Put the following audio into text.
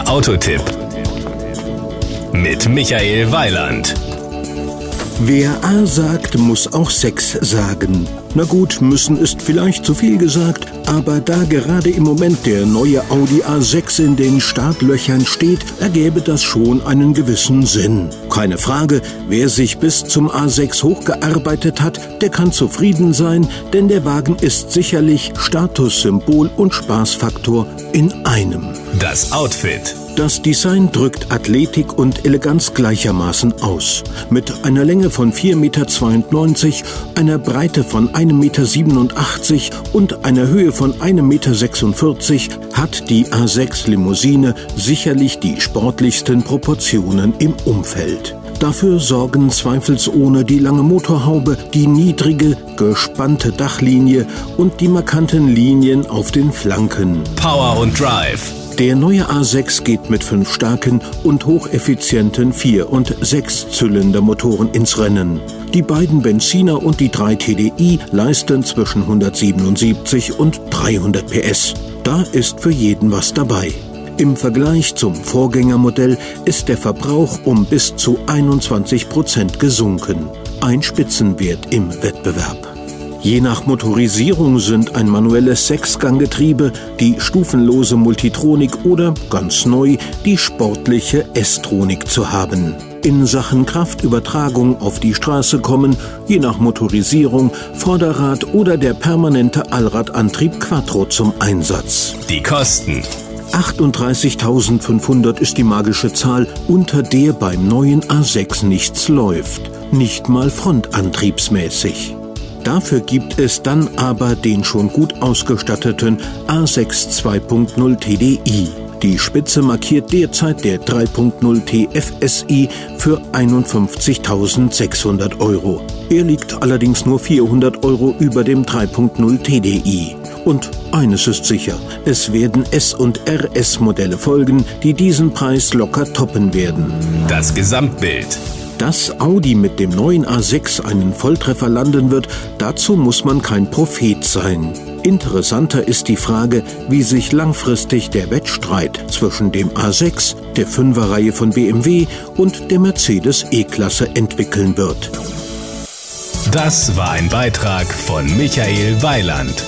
Der Autotipp mit Michael Weiland. Wer A sagt, muss auch Sex sagen. Na gut, müssen ist vielleicht zu viel gesagt, aber da gerade im Moment der neue Audi A6 in den Startlöchern steht, ergäbe das schon einen gewissen Sinn. Keine Frage, wer sich bis zum A6 hochgearbeitet hat, der kann zufrieden sein, denn der Wagen ist sicherlich Statussymbol und Spaßfaktor in einem. Das Outfit. Das Design drückt Athletik und Eleganz gleichermaßen aus. Mit einer Länge von 4,92 Meter, einer Breite von 1,87 Meter und einer Höhe von 1,46 Meter hat die A6 Limousine sicherlich die sportlichsten Proportionen im Umfeld. Dafür sorgen zweifelsohne die lange Motorhaube, die niedrige, gespannte Dachlinie und die markanten Linien auf den Flanken. Power und Drive. Der neue A6 geht mit fünf starken und hocheffizienten Vier- und Sechszylindermotoren ins Rennen. Die beiden Benziner und die drei TDI leisten zwischen 177 und 300 PS. Da ist für jeden was dabei. Im Vergleich zum Vorgängermodell ist der Verbrauch um bis zu 21 Prozent gesunken. Ein Spitzenwert im Wettbewerb. Je nach Motorisierung sind ein manuelles Sechsganggetriebe, die stufenlose Multitronik oder, ganz neu, die sportliche S-Tronik zu haben. In Sachen Kraftübertragung auf die Straße kommen, je nach Motorisierung, Vorderrad oder der permanente Allradantrieb Quattro zum Einsatz. Die Kosten. 38.500 ist die magische Zahl, unter der beim neuen A6 nichts läuft. Nicht mal frontantriebsmäßig. Dafür gibt es dann aber den schon gut ausgestatteten A6 2.0 TDI. Die Spitze markiert derzeit der 3.0 TFSI für 51.600 Euro. Er liegt allerdings nur 400 Euro über dem 3.0 TDI. Und eines ist sicher, es werden S- und RS-Modelle folgen, die diesen Preis locker toppen werden. Das Gesamtbild. Dass Audi mit dem neuen A6 einen Volltreffer landen wird, dazu muss man kein Prophet sein. Interessanter ist die Frage, wie sich langfristig der Wettstreit zwischen dem A6, der 5er-Reihe von BMW und der Mercedes E-Klasse entwickeln wird. Das war ein Beitrag von Michael Weiland.